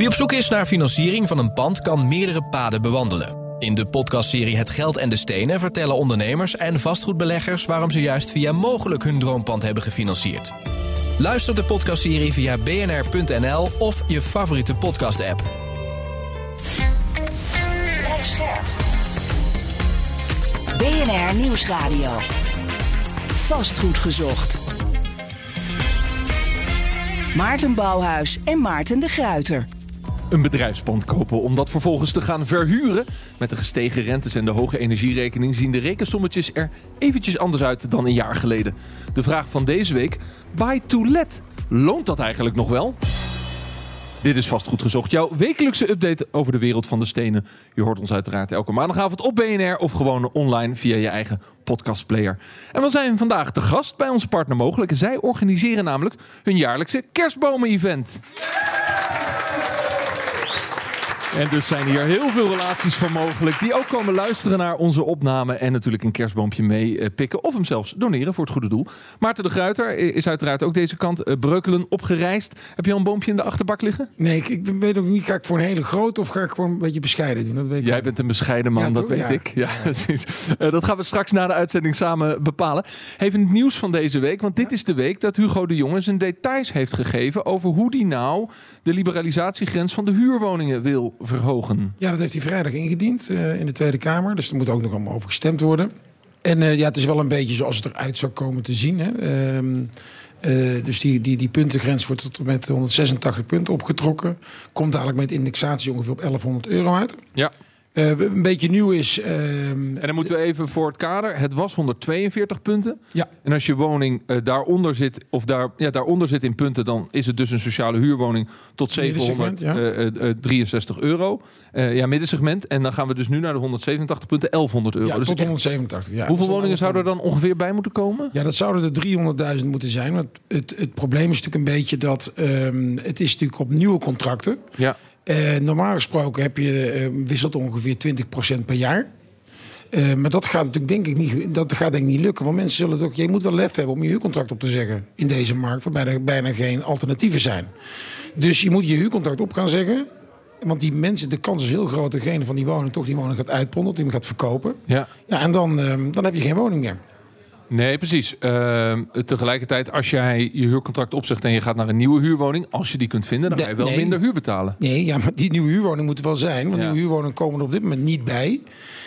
Wie op zoek is naar financiering van een pand kan meerdere paden bewandelen. In de podcastserie Het Geld en de Stenen vertellen ondernemers en vastgoedbeleggers waarom ze juist via mogelijk hun droompand hebben gefinancierd. Luister de podcastserie via bnr.nl of je favoriete podcast-app. BNR Nieuwsradio. Vastgoed gezocht. Maarten Bouwhuis en Maarten de Gruiter. Een bedrijfspand kopen om dat vervolgens te gaan verhuren. Met de gestegen rentes en de hoge energierekening zien de rekensommetjes er eventjes anders uit dan een jaar geleden. De vraag van deze week: buy to let. Loont dat eigenlijk nog wel? Dit is vastgoed gezocht, jouw wekelijkse update over de wereld van de stenen. Je hoort ons uiteraard elke maandagavond op BNR of gewoon online via je eigen podcastplayer. En we zijn vandaag te gast bij onze partner Mogelijk. Zij organiseren namelijk hun jaarlijkse kerstbomen-event. En dus zijn hier heel veel relaties van mogelijk die ook komen luisteren naar onze opname en natuurlijk een kerstboompje mee eh, pikken of hem zelfs doneren voor het goede doel. Maarten de Gruiter is uiteraard ook deze kant uh, Breukelen opgereisd. Heb je al een boompje in de achterbak liggen? Nee, ik, ik weet ook niet, ga ik voor een hele grote of ga ik gewoon een beetje bescheiden doen? Dat weet ik Jij ook. bent een bescheiden man, Ja, dat toch? weet Ja. ik. Ja, precies. Eh, dat gaan we straks na de uitzending samen bepalen. Even het nieuws van deze week, want dit is de week dat Hugo de Jonge zijn details heeft gegeven over hoe hij nou de liberalisatiegrens van de huurwoningen wil verhogen. Ja, dat heeft hij vrijdag ingediend eh, in de Tweede Kamer. Dus er moet ook nog allemaal over gestemd worden. En eh, ja, het is wel een beetje zoals het eruit zou komen te zien. Hè. Ehm, eh, dus die, die, die puntengrens wordt tot met 186 punten opgetrokken. Komt dadelijk met indexatie ongeveer op 1100 euro uit. Ja. Eh, een beetje nieuw is... ehm, En dan moeten we even voor het kader. Het was 142 punten. ja, En als je woning eh, daaronder zit, of daar, ja, daaronder zit in punten, dan is het dus een sociale huurwoning tot Middensegment, ja. 763 euro. Eh, ja, middensegment. En dan gaan we dus nu naar de 187 punten, 1100 euro. ja dus tot echt- 187. Ja. hoeveel woningen zouden er dan ongeveer bij moeten komen? Ja, dat zouden er 300.000 moeten zijn. Want het, het probleem is natuurlijk een beetje dat ehm, het is natuurlijk op nieuwe contracten. Ja. Eh, normaal gesproken heb je eh, wisselt ongeveer 20% per jaar. Eh, maar dat gaat natuurlijk denk ik niet, dat gaat denk ik niet lukken. Want mensen zullen ook. Je moet wel lef hebben om je huurcontract op te zeggen in deze markt, waarbij er bijna geen alternatieven zijn. Dus je moet je huurcontract op gaan zeggen. Want die mensen, de kans is heel groot dat degene van die woning toch die woning gaat uitponderen, die hem gaat verkopen. Ja. Ja, en dan, dan heb je geen woning meer. Nee, precies. Ehm, tegelijkertijd, als jij je huurcontract opzegt en je gaat naar een nieuwe huurwoning, als je die kunt vinden, dan ga je wel nee. minder huur betalen. Nee, ja, maar die nieuwe huurwoning moet er wel zijn. Want Ja. nieuwe huurwoningen komen er op dit moment niet bij.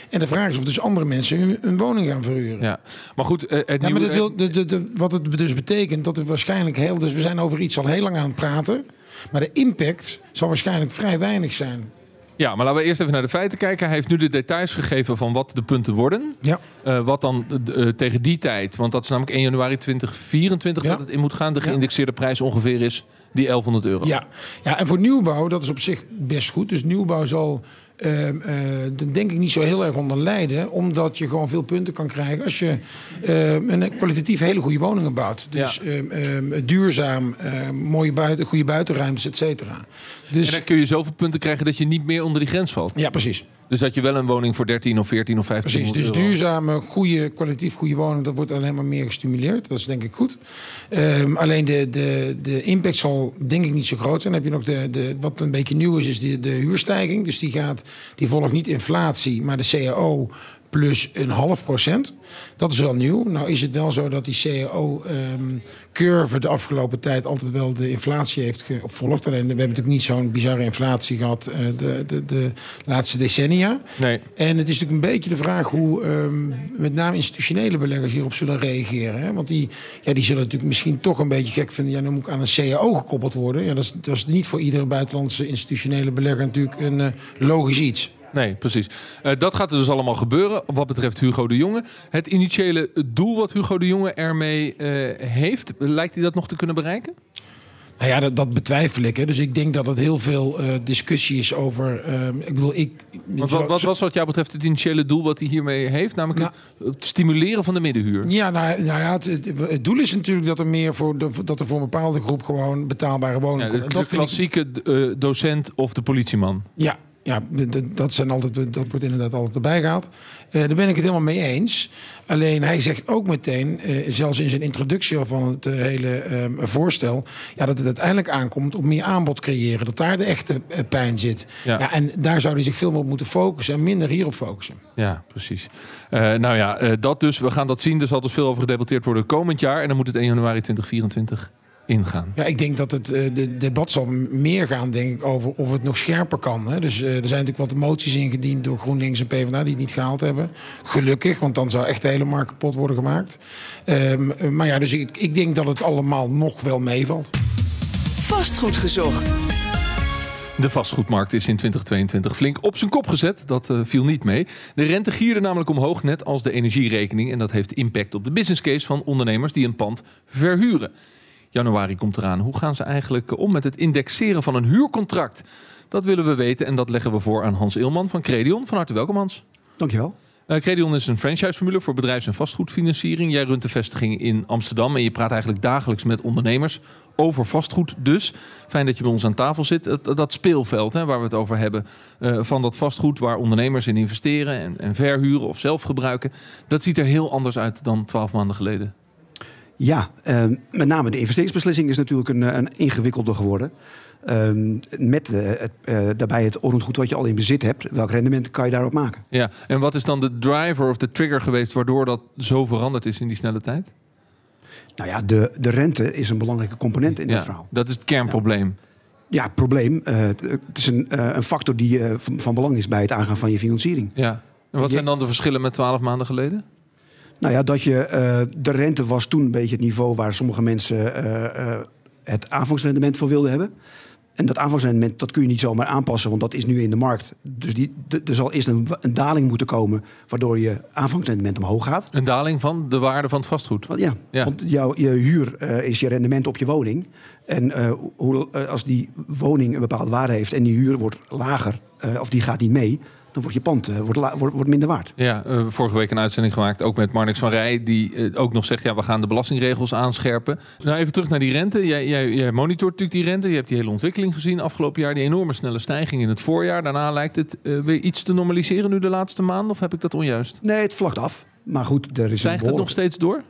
En de vraag is of dus andere mensen hun, hun woning gaan verhuren. Ja. Maar goed, eh, het Ja, maar nieuwe- dat wil, de, de, de- wat het dus betekent, dat er waarschijnlijk heel... Dus we zijn over iets al heel lang aan het praten. Maar de impact zal waarschijnlijk vrij weinig zijn. Ja, maar laten we eerst even naar de feiten kijken. Hij heeft nu de details gegeven van wat de punten worden. Ja, Eh, wat dan eh, tegen die tijd, want dat is namelijk 1 januari 2024 Ja. dat het in moet gaan. De geïndexeerde prijs ongeveer is die 1100 euro. ja. ja, en voor nieuwbouw, dat is op zich best goed. Dus nieuwbouw zal, er denk ik, niet zo heel erg onder lijden. Omdat je gewoon veel punten kan krijgen als je ehm, een kwalitatief hele goede woningen bouwt. Dus Ja. ehm, duurzaam, mooie buiten, goede buitenruimtes, et cetera. Dus, En dan kun je zoveel punten krijgen dat je niet meer onder die grens valt. ja, precies. Dus dat je wel een woning voor 13 of 14 of 15 Precies, dus euro... duurzame, goede, kwalitatief goede woning, dat wordt alleen maar meer gestimuleerd. Dat is denk ik goed. Ehm, alleen de, de, de impact zal denk ik niet zo groot zijn. Dan heb je nog de, de, wat een beetje nieuw is, is de, de huurstijging. Dus die, gaat, die volgt niet inflatie, maar de CAO plus een half procent. Dat is wel nieuw. Nou is het wel zo dat die CAO-curve de afgelopen tijd altijd wel de inflatie heeft gevolgd. Alleen we hebben natuurlijk niet zo'n bizarre inflatie gehad eh, de, de, de laatste decennia. Nee. En het is natuurlijk een beetje de vraag hoe ehm, met name institutionele beleggers hierop zullen reageren. Hè? Want die, ja, die zullen natuurlijk misschien toch een beetje gek vinden. Ja, dan moet ik aan een CAO gekoppeld worden. Ja, dat, is, dat is niet voor iedere buitenlandse institutionele belegger natuurlijk een eh, logisch iets. Nee, precies. Eh, dat gaat er dus allemaal gebeuren wat betreft Hugo de Jonge. Het initiële doel wat Hugo de Jonge ermee eh, heeft, lijkt hij dat nog te kunnen bereiken? Nou ja, dat, dat betwijfel ik. Hè. Dus ik denk dat het heel veel eh, discussie is over. ik bedoel, ik. Want wat, wat was wat jou betreft het initiële doel wat hij hiermee heeft? Namelijk Nou- het, stimuleren van de middenhuur. Ja, nou, nou ja, het, doel is natuurlijk dat er meer voor de, dat er voor een bepaalde groep gewoon betaalbare woningen de, komt. dat klassieke docent of de politieman. Ja, ja, dat, zijn altijd, dat wordt inderdaad altijd erbij gehaald. Eh, daar ben ik het helemaal mee eens. Alleen hij zegt ook meteen, eh, zelfs in zijn introductie van het eh, hele eh, voorstel, ja, dat het uiteindelijk aankomt op meer aanbod creëren. Dat daar de echte pijn zit. Ja. Ja. en daar zou hij zich veel meer op moeten focussen en minder hierop focussen. Ja, precies. Nou ja, dat dus. We gaan dat zien. Er zal dus veel over gedebatteerd worden komend jaar. En dan moet het 1 januari 2024 ingaan. Ja, ik denk dat het eh, de debat zal meer gaan denk ik, over of het nog scherper kan. Hè. Dus eh, er zijn natuurlijk wat moties ingediend door GroenLinks en PvdA die het niet gehaald hebben. Gelukkig, want dan zou echt de hele markt kapot worden gemaakt. Ehm, eh, maar ja, dus ik, ik denk dat het allemaal nog wel meevalt. Vastgoed gezocht. De vastgoedmarkt is in 2022 flink op zijn kop gezet. Dat eh, viel niet mee. De rente gierde namelijk omhoog, net als de energierekening. En dat heeft impact op de business case van ondernemers die een pand verhuren. Januari komt eraan. Hoe gaan ze eigenlijk om met het indexeren van een huurcontract? Dat willen we weten en dat leggen we voor aan Hans Eelman van Credion. Van harte welkom Hans. Dankjewel. Eh Credion is een franchiseformule voor bedrijfs- en vastgoedfinanciering. Jij runt de vestiging in Amsterdam en je praat eigenlijk dagelijks met ondernemers over vastgoed. Dus fijn dat je bij ons aan tafel zit. Dat speelveld hè, waar we het over hebben eh, van dat vastgoed waar ondernemers in investeren en, en verhuren of zelf gebruiken. Dat ziet er heel anders uit dan twaalf maanden geleden. Ja, eh, met name de investeringsbeslissing is natuurlijk een, eh, een ingewikkelde geworden. Ehm, met het, eh, daarbij het onroerend goed wat je al in bezit hebt. Welk rendement kan je daarop maken? Ja, en wat is dan de driver of de trigger geweest waardoor dat zo veranderd is in die snelle tijd? Nou ja, de, de rente is een belangrijke component in ja, dit verhaal. dat is het kernprobleem. Ja, probleem. het is een, een factor die van, van belang is bij het aangaan van je financiering. Ja. En wat Je- zijn dan de verschillen met twaalf maanden geleden? Nou ja, dat je, eh, de rente was toen een beetje het niveau waar sommige mensen eh, eh, het aanvangsrendement voor wilden hebben. En dat aanvangsrendement dat kun je niet zomaar aanpassen, want dat is nu in de markt. Dus die, er zal eerst een, een daling moeten komen, waardoor je aanvangsrendement omhoog gaat. Een daling van de waarde van het vastgoed. Want ja, Ja. want jouw, je huur is je rendement op je woning. En hoe, als die woning een bepaalde waarde heeft en die huur wordt lager, of die gaat niet mee, dan wordt je pand eh, wordt, wordt, wordt minder waard. Ja, eh, vorige week een uitzending gemaakt, ook met Marnix van Rij, die eh, ook nog zegt, ja, we gaan de belastingregels aanscherpen. Nou, even terug naar die rente. Jij, jij, jij monitort natuurlijk die rente. Je hebt die hele ontwikkeling gezien afgelopen jaar, die enorme snelle stijging in het voorjaar. Daarna lijkt het weer iets te normaliseren nu de laatste maanden, of heb ik dat onjuist? Nee, het vlakt af. Maar goed, er is Stijgt het nog steeds door?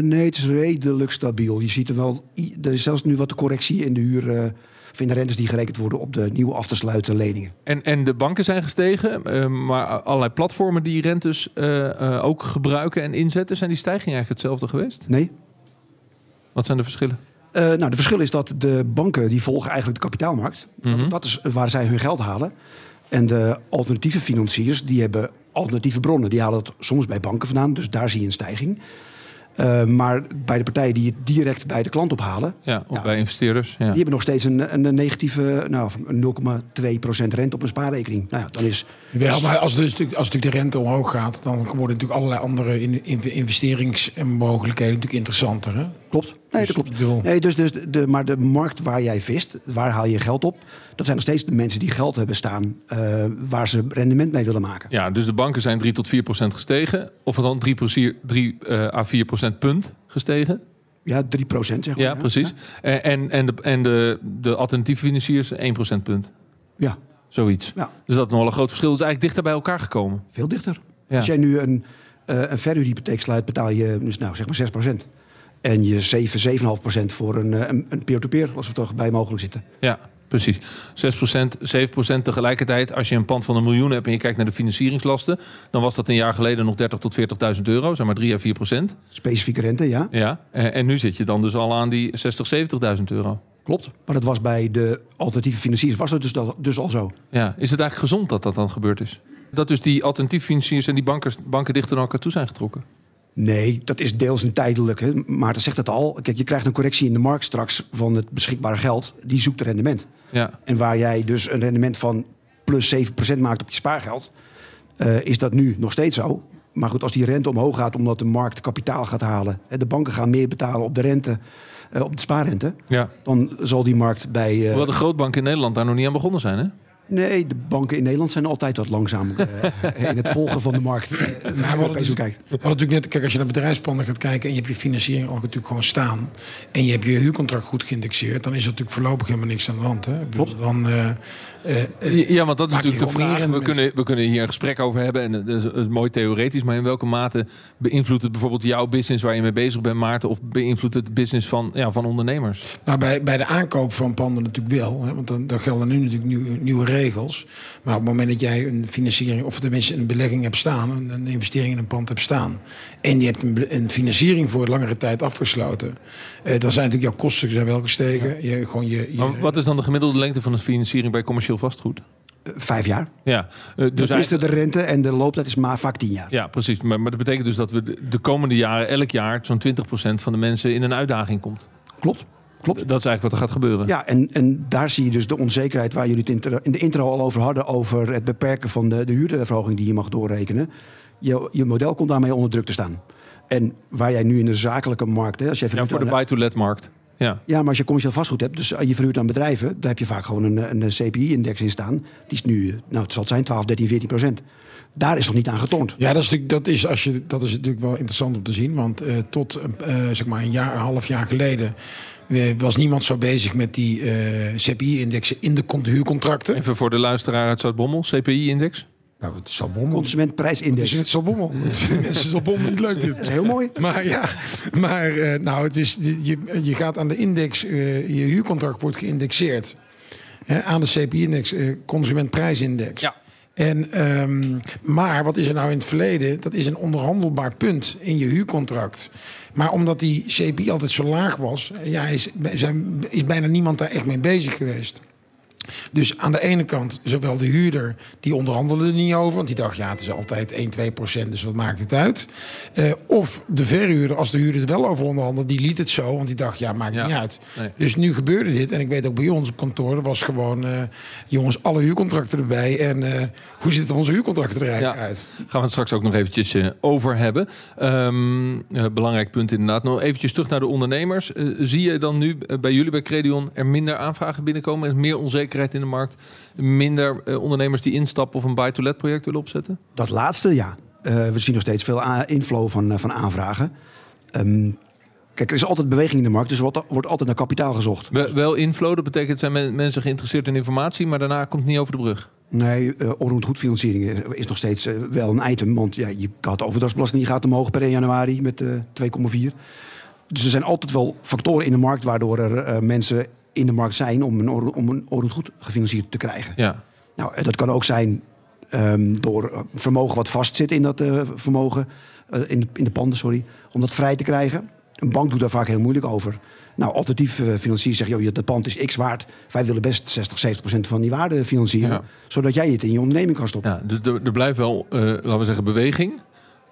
Nee, het is redelijk stabiel. Je ziet er wel, er is zelfs nu wat de correctie in de huur, in de rentes die gerekend worden op de nieuwe af te sluiten leningen. En, en de banken zijn gestegen, eh, maar allerlei platformen die rentes eh, eh, ook gebruiken en inzetten, zijn die stijgingen eigenlijk hetzelfde geweest? Nee? Wat zijn de verschillen? Nou, de verschil is dat de banken die volgen eigenlijk de kapitaalmarkt. Mhm. dat, dat is waar zij hun geld halen. En de alternatieve financiers die hebben alternatieve bronnen. Die halen het soms bij banken vandaan, dus daar zie je een stijging. Eh, maar bij de partijen die het direct bij de klant ophalen, Ja, of Ja. bij investeerders. Ja. die hebben nog steeds een, een, een negatieve nou, een 0,2% rente op een spaarrekening. Nou ja, dan is Wel, maar als, dus, natuurlijk- als natuurlijk de rente omhoog gaat, dan worden natuurlijk allerlei andere in, in- investeringsmogelijkheden natuurlijk interessanter. Hè? Klopt. Nee, Dus dat klopt. ik bedoel- Nee, dus, dus de, maar de markt waar jij vist, waar haal je geld op? Dat zijn nog steeds de mensen die geld hebben staan eh, waar ze rendement mee willen maken. Ja, dus de banken zijn 3 tot 4 procent gestegen. Of dan 3, 3 à 4 procent punt gestegen. Ja, 3 procent zeg maar. Ja, precies. En, en, en, de, en de, de alternatieve financiers 1 procentpunt. Ja, Zoiets. ja, Dus dat is nog wel een groot verschil. Het is eigenlijk dichter bij elkaar gekomen. veel dichter. Ja. Als jij nu een, eh een verhuurhypotheek sluit, betaal je dus, nou, zeg maar 6 procent. En je 7, 7,5 procent voor een, eh, een peer-to-peer, als we toch bij mogelijk zitten. Ja, precies. 6% 7% tegelijkertijd. Als je een pand van een miljoen hebt en je kijkt naar de financieringslasten... dan was dat een jaar geleden nog 30 tot 40.000 euro. Zeg maar 3 à 4 procent. Specifieke rente, ja, Ja. En, en nu zit je dan dus al aan die 60, 70.000 euro. klopt. Maar dat was bij de alternatieve financiers was dat dus, al- dus al zo. Ja, is het eigenlijk gezond dat dat dan gebeurd is? Dat dus die alternatief financiers en die bankers, banken dichter naar elkaar toe zijn getrokken? Nee, dat is deels een tijdelijk. Hè. Maarten zegt het al. Kijk, je krijgt een correctie in de markt straks van het beschikbare geld. Die zoekt rendement. Ja, En waar jij dus een rendement van plus 7% maakt op je spaargeld, eh, is dat nu nog steeds zo. Maar goed, als die rente omhoog gaat omdat de markt kapitaal gaat halen, hè, de banken gaan meer betalen op de rente, eh, op de spaarrente, ja. dan zal die markt bij. eh, Hoewel de grootbanken in Nederland daar nog niet aan begonnen zijn, hè? Nee, de banken in Nederland zijn altijd wat langzamer eh, in het volgen van de markt. Uh, Maar wat het, bekijkt. wat natuurlijk net, kijk, als je naar bedrijfsplannen gaat kijken en je hebt je financiering al natuurlijk gewoon staan en je hebt je huurcontract goed geïndexeerd, dan is er natuurlijk voorlopig helemaal niks aan de hand. Hè? Klopt. Dan, eh, eh, eh, Ja, want dat is natuurlijk de vraag. We kunnen, we kunnen hier een gesprek over hebben en het is, mooi theoretisch, maar in welke mate beïnvloedt het bijvoorbeeld jouw business waar je mee bezig bent, Maarten, of beïnvloedt het de business van, ja, van ondernemers? Nou, bij, bij de aankoop van panden natuurlijk wel. Hè, want dan, dan gelden nu natuurlijk nieuwe, nieuwe regels. Maar op het moment dat jij een financiering, of tenminste een belegging hebt staan, een, een investering in een pand hebt staan. en je hebt een, een financiering voor langere tijd afgesloten. eh, dan zijn natuurlijk jouw kosten zijn wel gestegen. Je, gewoon je, je, Maar wat is dan de gemiddelde lengte van een financiering bij commercieel vastgoed? Eh, vijf jaar. Ja, eh, dus is eigenlijk- de rente en de looptijd is maar vaak tien jaar. ja, precies. Maar, maar dat betekent dus dat we de, de komende jaren elk jaar zo'n 20% van de mensen in een uitdaging komt. Klopt. Klopt. Dat is eigenlijk wat er gaat gebeuren. Ja, en, en daar zie je dus de onzekerheid waar jullie het in de intro al over hadden... over het beperken van de, de huurverhoging die je mag doorrekenen. Je, je model komt daarmee onder druk te staan. En waar jij nu in de zakelijke markt... Hè, als jij Ja, voor de aan- buy-to-let markt. Ja. Ja, maar als je commercieel vastgoed hebt, dus je verhuurt aan bedrijven, daar heb je vaak gewoon een, een CPI-index in staan. Die is nu, nou, het zal het zijn 12, 13, 14 procent. Daar is nog niet aan getoond. Ja, dat is, natuurlijk, dat, is, als je, dat is natuurlijk wel interessant om te zien. Want eh, tot eh, zeg maar een, jaar, een half jaar geleden was niemand zo bezig met die eh, CPI-indexen in de con- huurcontracten. Even voor de luisteraar uit Zuidbommel, CPI-index. Nou, het is Salbommel. Consumentprijsindex. Het is. Dat vinden mensen niet leuk dit. Dat is heel mooi. Maar ja, maar eh, nou, het is, je, je gaat aan de index, eh, je huurcontract wordt geïndexeerd. Hè, aan de CPI-index, eh, consumentprijsindex. Ja. En, ehm, maar wat is er nou in het verleden? Dat is een onderhandelbaar punt in je huurcontract. Maar omdat die CPI altijd zo laag was, ja, zijn, is bijna niemand daar echt mee bezig geweest. Dus aan de ene kant, zowel de huurder, die onderhandelde er niet over. Want die dacht, ja, het is altijd 1, 2 procent, dus wat maakt het uit? Eh, of de verhuurder, als de huurder er wel over onderhandelde, die liet het zo. Want die dacht, ja, maakt Ja. niet uit. Nee. Dus nu gebeurde dit. En ik weet ook bij ons op kantoor, er was gewoon, eh, jongens, alle huurcontracten erbij. En eh, hoe ziet onze huurcontracten er eigenlijk Ja. uit? Gaan we het straks ook nog eventjes over hebben. Ehm, eh, belangrijk punt inderdaad. Nog eventjes terug naar de ondernemers. Zie je dan nu bij jullie bij Credion er minder aanvragen binnenkomen? En meer onzekerheid in de markt? Minder eh, ondernemers die instappen of een buy-to-let project willen opzetten? Dat laatste, ja. Eh, we zien nog steeds veel inflow van, eh, van aanvragen. Ehm, kijk, er is altijd beweging in de markt, dus er wordt, wordt altijd naar kapitaal gezocht. We- wel inflow, dat betekent zijn men- mensen geïnteresseerd in informatie, maar daarna komt het niet over de brug. Nee, uh, onroerend goedfinanciering is, is nog steeds wel een item. Want ja, je had de overdrachtsbelasting die gaat omhoog per 1 januari met eh 2,4. Dus er zijn altijd wel factoren in de markt waardoor er mensen in de markt zijn om een, om een goed gefinancierd te krijgen. Ja, Nou, eh, dat kan ook zijn ehm, door eh, vermogen wat vastzit in dat eh, vermogen, in, de, in de panden, sorry, om dat vrij te krijgen. Een bank doet daar vaak heel moeilijk over. Nou, alternatief financier zegt, joh, je- dat pand is x waard. Wij willen best 60, 70 procent van die waarde financieren. Ja. Zodat jij het in je onderneming kan stoppen. ja dus er, er blijft wel, laten we zeggen, beweging.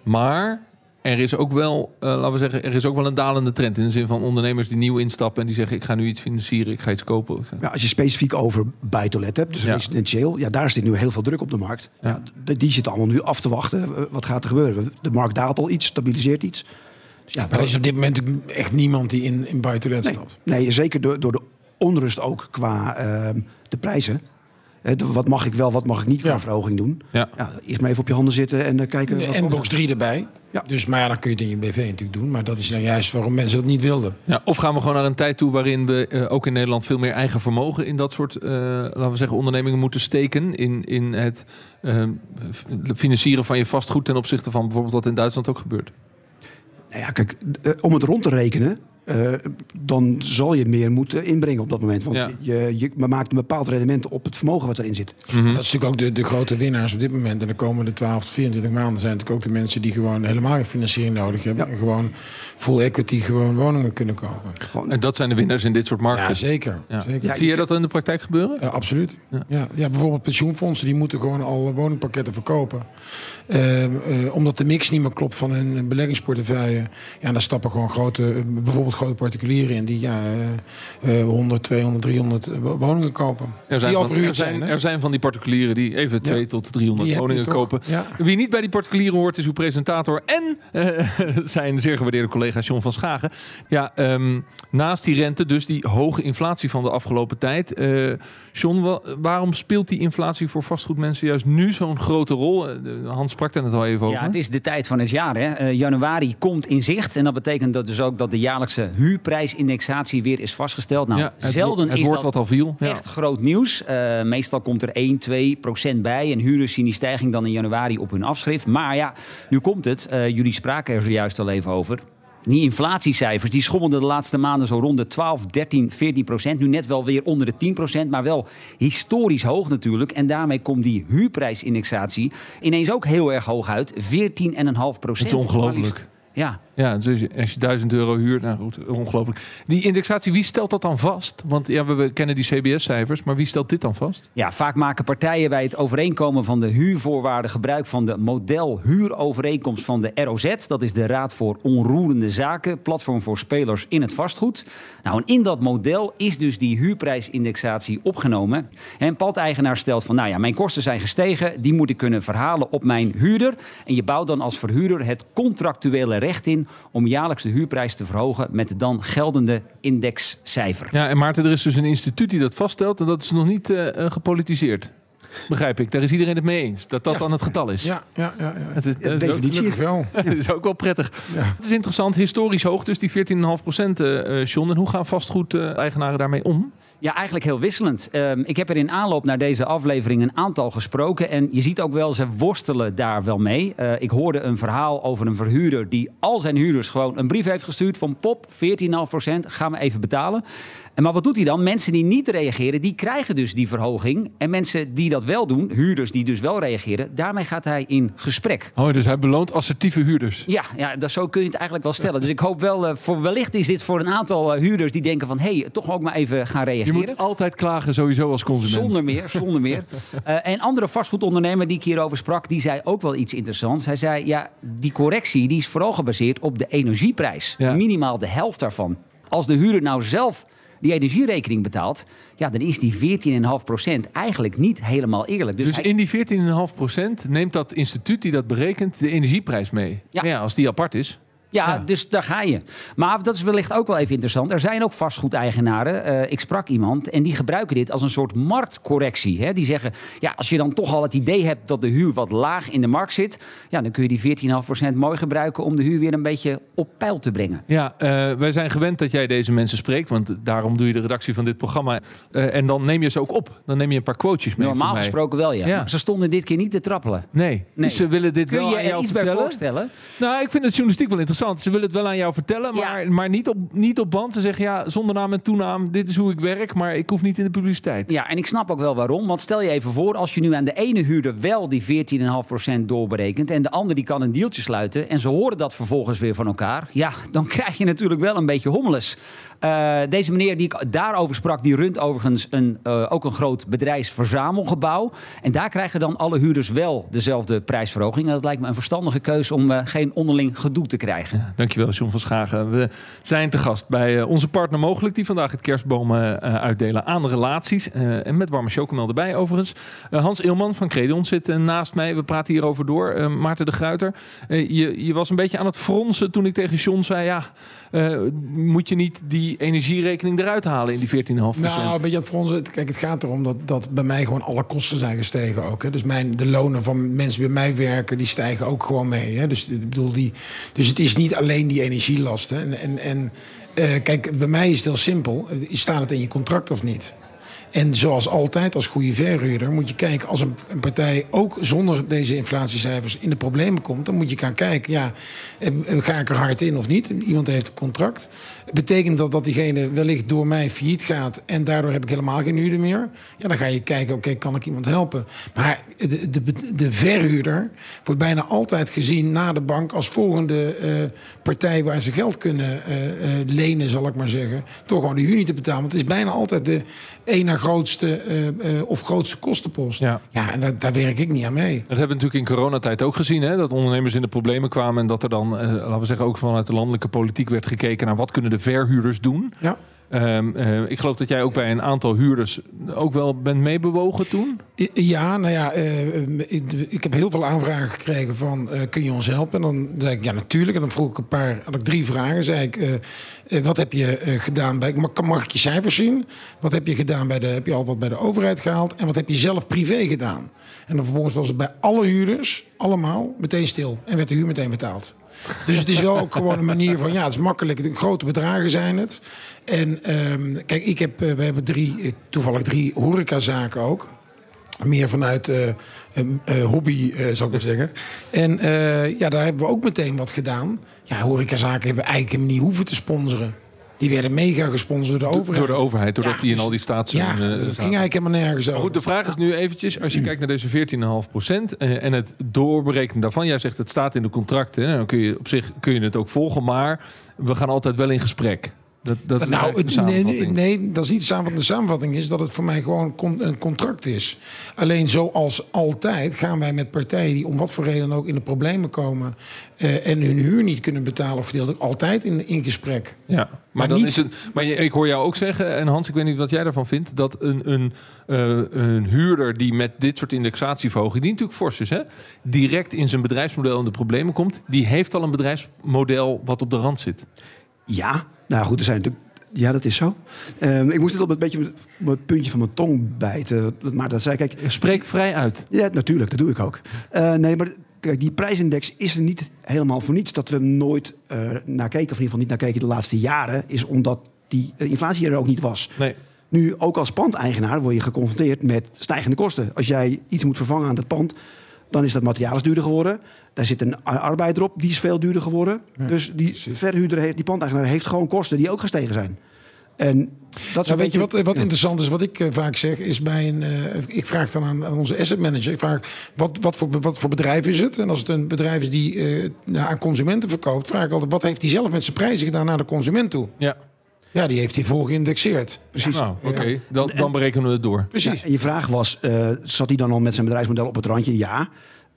Maar er is ook wel, eh, laten we zeggen, er is ook wel een dalende trend. In de zin van ondernemers die nieuw instappen en die zeggen: ik ga nu iets financieren, ik ga iets kopen. Ga- Ja, als je specifiek over buitenlet hebt, dus Ja. residentieel, ja, daar zit nu heel veel druk op de markt. Ja. Die zitten allemaal nu af te wachten. eh, Wat gaat er gebeuren? De markt daalt al iets, stabiliseert iets. Dus ja, Maar er is op dit moment echt niemand die in, in nee, stapt. nee, zeker door, door de onrust ook qua ehm, de prijzen. Wat mag ik wel, wat mag ik niet qua Ja. verhoging doen? Ja. Ja, eerst maar even op je handen zitten en eh, kijken. wat En box 3 erbij. Ja. Dus, maar ja, dan kun je het in je BV natuurlijk doen. Maar dat is nou juist waarom mensen dat niet wilden. Ja, of gaan we gewoon naar een tijd toe waarin we eh, ook in Nederland veel meer eigen vermogen in dat soort, eh, laten we zeggen, ondernemingen moeten steken. In, in het financieren van je vastgoed ten opzichte van bijvoorbeeld wat in Duitsland ook gebeurt. Nou ja, kijk, om het rond te rekenen, eh, dan zal je meer moeten inbrengen op dat moment. Want Ja. je, je maakt een bepaald rendement op het vermogen wat erin zit. Mhm. Dat is natuurlijk ook de, de grote winnaars op dit moment. En de komende 12 tot 24 maanden zijn natuurlijk ook de mensen die gewoon helemaal geen financiering nodig hebben. Ja. En gewoon full equity gewoon woningen kunnen kopen. Gewoon, En dat zijn de winnaars in dit soort markten. Ja, zeker. Ja. zeker. Ja, Zie je dat in de praktijk gebeuren? Ja, absoluut. Ja. Ja. Ja, bijvoorbeeld pensioenfondsen die moeten gewoon al woningpakketten verkopen. Eh, eh, omdat de mix niet meer klopt van hun beleggingsportefeuille. Ja, daar stappen gewoon grote, bijvoorbeeld bijvoorbeeld grote particulieren in die ja, uh, 100, 200, 300 woningen kopen. Er zijn, die al verhuurd er zijn, zijn. er zijn van die particulieren die even 2 tot 300 Die heb je woningen kopen. Ja. Wie niet bij die particulieren hoort is uw presentator en eh, zijn zeer gewaardeerde collega John van Schagen. Ja, ehm, naast die rente, dus die hoge inflatie van de afgelopen tijd. eh, John, wa- waarom speelt die inflatie voor vastgoedmensen juist nu zo'n grote rol? Eh, Hans sprak daar net al even over. Ja, het is de tijd van het jaar. Hè. Januari komt in zicht. En dat betekent dat dus ook dat de jaarlijkse huurprijsindexatie weer is vastgesteld. Nou, Ja, het, zelden het is dat wat al viel. Ja. echt groot nieuws. Eh, meestal komt er 1, 2 procent bij. En huurders zien die stijging dan in januari op hun afschrift. Maar ja, nu komt het. Eh, jullie spraken er zojuist al even over. Die inflatiecijfers die schommelden de laatste maanden zo rond de 12, 13, 14 procent. Nu net wel weer onder de 10 procent, maar wel historisch hoog natuurlijk. En daarmee komt die huurprijsindexatie ineens ook heel erg hoog uit. 14,5 procent. Het is ongelooflijk. Ja, Ja, dus als je- als je 1000 euro huurt, nou goed, ongelooflijk. Die indexatie, wie stelt dat dan vast? Want ja, we, kennen die CBS-cijfers, maar wie stelt dit dan vast? Ja, vaak maken partijen bij het overeenkomen van de huurvoorwaarden gebruik van de model huurovereenkomst van de ROZ. Dat is de Raad voor Onroerende Zaken, platform voor spelers in het vastgoed. Nou, en in dat model is dus die huurprijsindexatie opgenomen. En pandeigenaar stelt van, nou ja, mijn kosten zijn gestegen, die moet ik kunnen verhalen op mijn huurder. En je bouwt dan als verhuurder het contractuele recht in om jaarlijks de huurprijs te verhogen met de dan geldende indexcijfer. Ja, en Maarten, er is dus een instituut die dat vaststelt en dat is nog niet eh, gepolitiseerd. Begrijp ik. Daar is iedereen het mee eens. Dat dat Ja. dan het getal is. Ja, ja, ja. ja. Het is, dat is ook- wel. dat is ook wel prettig. Ja. Het is interessant, historisch hoog, dus die 14,5 procent, eh John. En hoe gaan vastgoed-eigenaren daarmee om? Ja, eigenlijk heel wisselend. Ehm, ik heb er in aanloop naar deze aflevering een aantal gesproken. En je ziet ook wel, ze worstelen daar wel mee. Eh, ik hoorde een verhaal over een verhuurder die al zijn huurders gewoon een brief heeft gestuurd van pop, 14,5% gaan we even betalen. En maar wat doet hij dan? Mensen die niet reageren, die krijgen dus die verhoging. En mensen die dat wel doen, huurders die dus wel reageren, daarmee gaat hij in gesprek. Oh, dus hij beloont assertieve huurders. Ja, ja dat, zo kun je het eigenlijk wel stellen. Dus ik hoop wel, eh, voor, wellicht is dit voor een aantal eh, huurders die denken van... hé, hey, toch ook maar even gaan Je reageren. moet altijd klagen sowieso als consument. Zonder meer, zonder meer. Eh, en andere vastgoedondernemer die ik hierover sprak, die zei ook wel iets interessants. Hij zei, ja, die correctie die is vooral gebaseerd op de energieprijs. Ja. Minimaal de helft daarvan. Als de huurder nou zelf die energierekening betaalt, ja, dan is die 14,5% eigenlijk niet helemaal eerlijk. Dus, Dus hij- in die 14,5 procent neemt dat instituut die dat berekent de energieprijs mee. Ja. ja als die apart is. Ja, dus daar ga je. Maar dat is wellicht ook wel even interessant. Er zijn ook vastgoedeigenaren. eh, ik sprak iemand en die gebruiken dit als een soort marktcorrectie. Hè? Die zeggen, ja, als je dan toch al het idee hebt dat de huur wat laag in de markt zit... Ja, dan kun je die 14,5% mooi gebruiken om de huur weer een beetje op peil te brengen. Ja, eh, wij zijn gewend dat jij deze mensen spreekt, want daarom doe je de redactie van dit programma. Eh, en dan neem je ze ook op. Dan neem je een paar quotejes mee. Normaal gesproken wel, ja. Ze stonden dit keer niet te trappelen. Nee, Nee. Dus ze willen dit Kun wel je aan jou iets bij vertellen. voorstellen? Nou, ik vind het journalistiek wel interessant. Ze willen het wel aan jou vertellen, Ja. maar, maar niet, op, niet op band. Ze zeggen ja, zonder naam en toenaam, dit is hoe ik werk, maar ik hoef niet in de publiciteit. Ja, en ik snap ook wel waarom. Want stel je even voor, als je nu aan de ene huurder wel die 14,5% doorberekent... en de ander die kan een deeltje sluiten... en ze horen dat vervolgens weer van elkaar... ja, dan krijg je natuurlijk wel een beetje hommeles. Eh, deze meneer die ik daarover sprak, die runt overigens een, eh, ook een groot bedrijfsverzamelgebouw. En daar krijgen dan alle huurders wel dezelfde prijsverhoging. En dat lijkt me een verstandige keuze om eh, geen onderling gedoe te krijgen. Dankjewel, John van Schagen. We zijn te gast bij onze partner Mogelijk, die vandaag het kerstbomen uitdelen aan relaties. En met warme chocomel erbij, overigens. Hans Eelman van Credion zit naast mij. We praten hierover door. Maarten de Gruiter, je, je was een beetje aan het fronsen toen ik tegen John zei: ja, moet je niet die energierekening eruit halen in die 14,5 Nou, weet je, voor ons, het- kijk, het gaat erom dat, dat bij mij gewoon alle kosten zijn gestegen ook. Hè. Dus mijn, de lonen van mensen die bij mij werken, die stijgen ook gewoon mee. Hè. Dus, ik bedoel, die, dus het is niet alleen die energielast. En, en, en eh, kijk, bij mij is het heel simpel. Staat het in je contract of niet? En zoals altijd, als goede verhuurder, moet je kijken... als een, partij ook zonder deze inflatiecijfers in de problemen komt... dan moet je gaan kijken, ja, eh, ga ik er hard in of niet? Iemand heeft een contract. Betekent dat dat diegene wellicht door mij failliet gaat... en daardoor heb ik helemaal geen huurder meer? Ja, dan ga je kijken, oké, kan ik iemand helpen? Maar de, de, de verhuurder wordt bijna altijd gezien na de bank... als volgende eh, partij waar ze geld kunnen eh, eh, lenen, zal ik maar zeggen... door gewoon de huur niet te betalen. Want het is bijna altijd de één na allergrootste eh, eh, of grootste kostenpost. Ja. Ja, en daar, daar werk ik niet aan mee. Dat hebben we natuurlijk in coronatijd ook gezien. Hè? Dat ondernemers in de problemen kwamen. En dat er dan, eh, laten we zeggen, ook vanuit de landelijke politiek werd gekeken naar wat kunnen de verhuurders doen. Ja. Ehm, eh, ik geloof dat jij ook bij een aantal huurders ook wel bent meebewogen toen. Ja, nou ja, eh, eh, ik, heb heel veel aanvragen gekregen van eh, kun je ons helpen? En dan zei ik ja natuurlijk. En dan vroeg ik een paar, had ik drie vragen. Zei ik, wat heb je gedaan bij, mag, mag ik je cijfers zien? Wat heb je gedaan bij de, heb je al wat bij de overheid gehaald? En wat heb je zelf privé gedaan? En dan vervolgens was het bij alle huurders, allemaal, meteen stil. En werd de huur meteen betaald. Dus het is wel ook gewoon een manier van, ja, het is makkelijk. De grote bedragen zijn het. En ehm, kijk, ik heb, eh, we hebben eh, toevallig drie horecazaken ook. Meer vanuit eh, hobby, eh, zou ik maar zeggen. En ja, daar hebben we ook meteen wat gedaan. Ja, horecazaken hebben we eigenlijk niet hoeven te sponsoren. Die werden mega gesponsord door de overheid. Door de overheid, doordat Ja, die in al die staats. Ja, eh, dat ging eigenlijk helemaal nergens over. Maar goed, de vraag is nu eventjes, als je kijkt naar deze 14,5 procent eh, en het doorberekenen daarvan. Jij zegt het staat in de contracten, dan kun je op zich kun je het ook volgen, maar we gaan altijd wel in gesprek. Dat, dat is Nou, nee, nee, nee, dat is niet de samenvatting. De samenvatting is dat het voor mij gewoon een contract is. Alleen zoals altijd gaan wij met partijen die om wat voor reden dan ook in de problemen komen... eh, en hun huur niet kunnen betalen of verdelen, altijd in, in gesprek. Ja, maar, Maar dan niet- is het. Maar ik hoor jou ook zeggen, en Hans, ik weet niet wat jij daarvan vindt, dat een, een, eh, een huurder die met dit soort indexatieverhoging, die natuurlijk fors is, hè, direct in zijn bedrijfsmodel in de problemen komt, die heeft al een bedrijfsmodel wat op de rand zit. Ja, nou goed, er zijn natuurlijk. Ja, dat is zo. Ehm, ik moest het op een beetje op het puntje van mijn tong bijten. Maar dat zei kijk. Spreek vrij uit. Ja, natuurlijk, dat doe ik ook. Eh, nee, maar kijk, die prijsindex is er niet helemaal voor niets. Dat we hem nooit eh, naar keken, of in ieder geval niet naar keken de laatste jaren, is omdat die eh, inflatie er ook niet was. Nee. Nu, ook als pandeigenaar word je geconfronteerd met stijgende kosten. Als jij iets moet vervangen aan het pand, dan is dat materiaal is duurder geworden. Daar zit een ar- arbeid erop, die is veel duurder geworden. dus die verhuurder, heeft, die pandeigenaar heeft gewoon kosten die ook gestegen zijn. En dat is Nou, een weet je beetje- wat, wat interessant is, wat ik eh, vaak zeg, is bij een. eh, ik vraag dan aan, aan onze asset manager: ik vraag wat, wat, voor, wat voor bedrijf is het? En als het een bedrijf is die eh, nou, aan consumenten verkoopt, vraag ik altijd: wat heeft hij zelf met zijn prijzen gedaan naar de consument toe? Ja, Ja, die heeft hij vol geïndexeerd. Precies. nou, oké, dan, dan berekenen we het door. Precies. Ja, en je vraag was, eh, zat hij dan al met zijn bedrijfsmodel op het randje? Ja.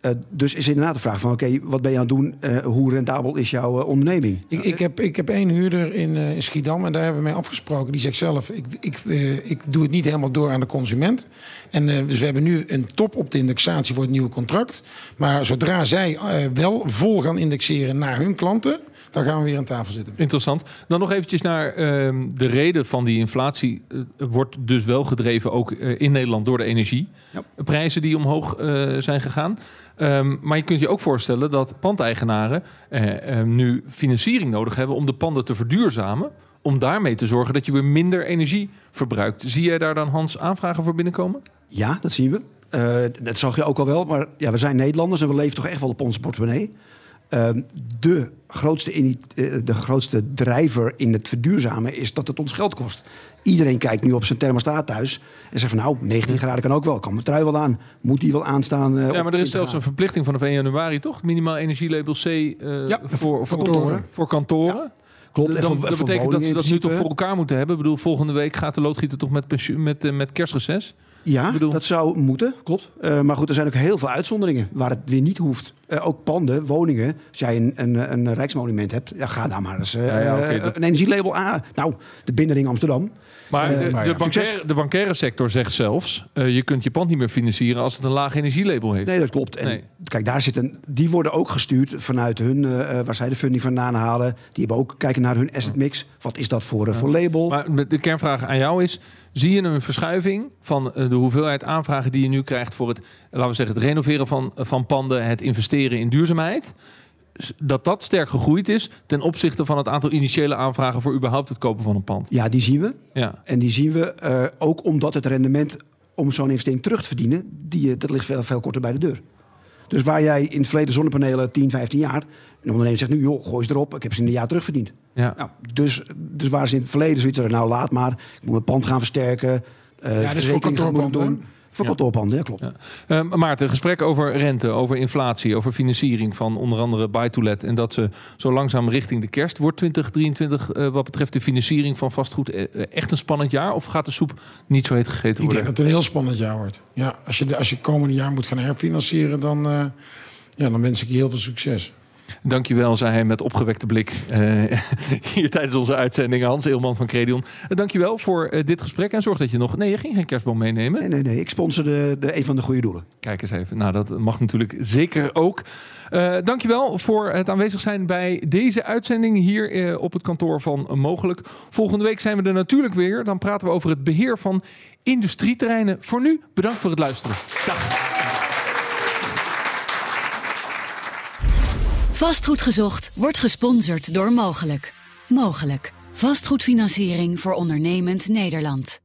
Eh, dus is inderdaad de vraag van, oké, wat ben je aan het doen? Eh, hoe rentabel is jouw eh, onderneming? Ik, ik, heb, ik heb één huurder in, eh, in Schiedam en daar hebben we mee afgesproken. Die zegt zelf, ik, ik, eh, ik doe het niet helemaal door aan de consument. En eh, dus we hebben nu een top op de indexatie voor het nieuwe contract. Maar zodra zij wel vol gaan indexeren naar hun klanten... dan gaan we weer aan tafel zitten. Interessant. Dan nog eventjes naar ehm, de reden van die inflatie. eh, wordt dus wel gedreven ook eh, in Nederland door de energieprijzen die omhoog eh, zijn gegaan. Ehm, maar je kunt je ook voorstellen dat pandeigenaren eh, eh, nu financiering nodig hebben om de panden te verduurzamen. Om daarmee te zorgen dat je weer minder energie verbruikt. Zie jij daar dan Hans aanvragen voor binnenkomen? Ja, dat zien we. Eh, dat zag je ook al wel. Maar ja, we zijn Nederlanders en we leven toch echt wel op onze portemonnee. Ehm, de, grootste eh, de grootste drijver in het verduurzamen is dat het ons geld kost. Iedereen kijkt nu op zijn thermostaat thuis en zegt van nou, 19 graden kan ook wel. Kan mijn trui wel aan? Moet die wel aanstaan? eh, Ja, maar er is 20 zelfs een verplichting vanaf 1 januari, toch? Minimaal energielabel C eh, Ja, voor, voor, kantoren. Voor kantoren. Klopt, Dan, voor- dat betekent dat ze dat nu toch voor elkaar moeten hebben. Ik bedoel, volgende week gaat de loodgieter toch met, pensioen, met, met kerstreces? Ja, dat zou moeten, klopt. Eh, maar goed, er zijn ook heel veel uitzonderingen waar het weer niet hoeft. Eh, ook panden, woningen. Als jij een, een, een rijksmonument hebt, ja, ga daar maar eens eh, Ja, ja, oké, dat- een energielabel aan. Nou, de binnenring Amsterdam. Maar de, maar de, bankaire, de bankaire sector zegt zelfs... je kunt je pand niet meer financieren als het een laag energielabel heeft. Nee, dat klopt. En Nee. kijk, daar zitten, die worden ook gestuurd vanuit hun, waar zij de funding vandaan halen. Die hebben ook kijken naar hun asset mix. Wat is dat voor, voor label? Maar de kernvraag aan jou is... zie je een verschuiving van eh, de hoeveelheid aanvragen... die je nu krijgt voor het, laten we zeggen, het renoveren van, van panden... het investeren in duurzaamheid... dat dat sterk gegroeid is... ten opzichte van het aantal initiële aanvragen... voor überhaupt het kopen van een pand. Ja, die zien we. Ja. En die zien we eh, ook omdat het rendement om zo'n investering terug te verdienen, die, eh, dat ligt veel, veel korter bij de deur. Dus waar jij in het verleden zonnepanelen 10, 15 jaar, een ondernemer zegt nu, joh, gooi ze erop, ik heb ze in een jaar terugverdiend. Ja. Nou, dus, dus waar ze in het verleden zoiets hadden, nou laat maar, ik moet mijn pand gaan versterken, eh Ja, dus voor kantoorpanden. doen. Voor kantoorpanden, ja, klopt. Ja. Uh, Maarten, gesprek over rente, over inflatie, over financiering van onder andere buy-to-let. En dat ze zo langzaam richting de kerst. Wordt 2023 uh, wat betreft de financiering van vastgoed uh, echt een spannend jaar? Of gaat de soep niet zo heet gegeten worden? Ik denk dat het een heel spannend jaar wordt. Ja, als je, als je komende jaar moet gaan herfinancieren, dan, uh, ja, dan wens ik je heel veel succes. Dankjewel, zei hij met opgewekte blik uh, hier tijdens onze uitzending. Hans Eelman van Credion. Uh, dankjewel voor uh, dit gesprek. En zorg dat je nog... Nee, je ging geen kerstboom meenemen. Nee, nee, nee. Ik sponsor de, de, een van de goede doelen. Kijk eens even. Nou, dat mag natuurlijk zeker ook. Uh, dankjewel voor het aanwezig zijn bij deze uitzending hier op het kantoor van Mogelijk. Volgende week zijn we er natuurlijk weer. Dan praten we over het beheer van industrieterreinen. Voor nu, bedankt voor het luisteren. Dag. Vastgoed gezocht wordt gesponsord door Mogelijk. Mogelijk. Vastgoedfinanciering voor ondernemend Nederland.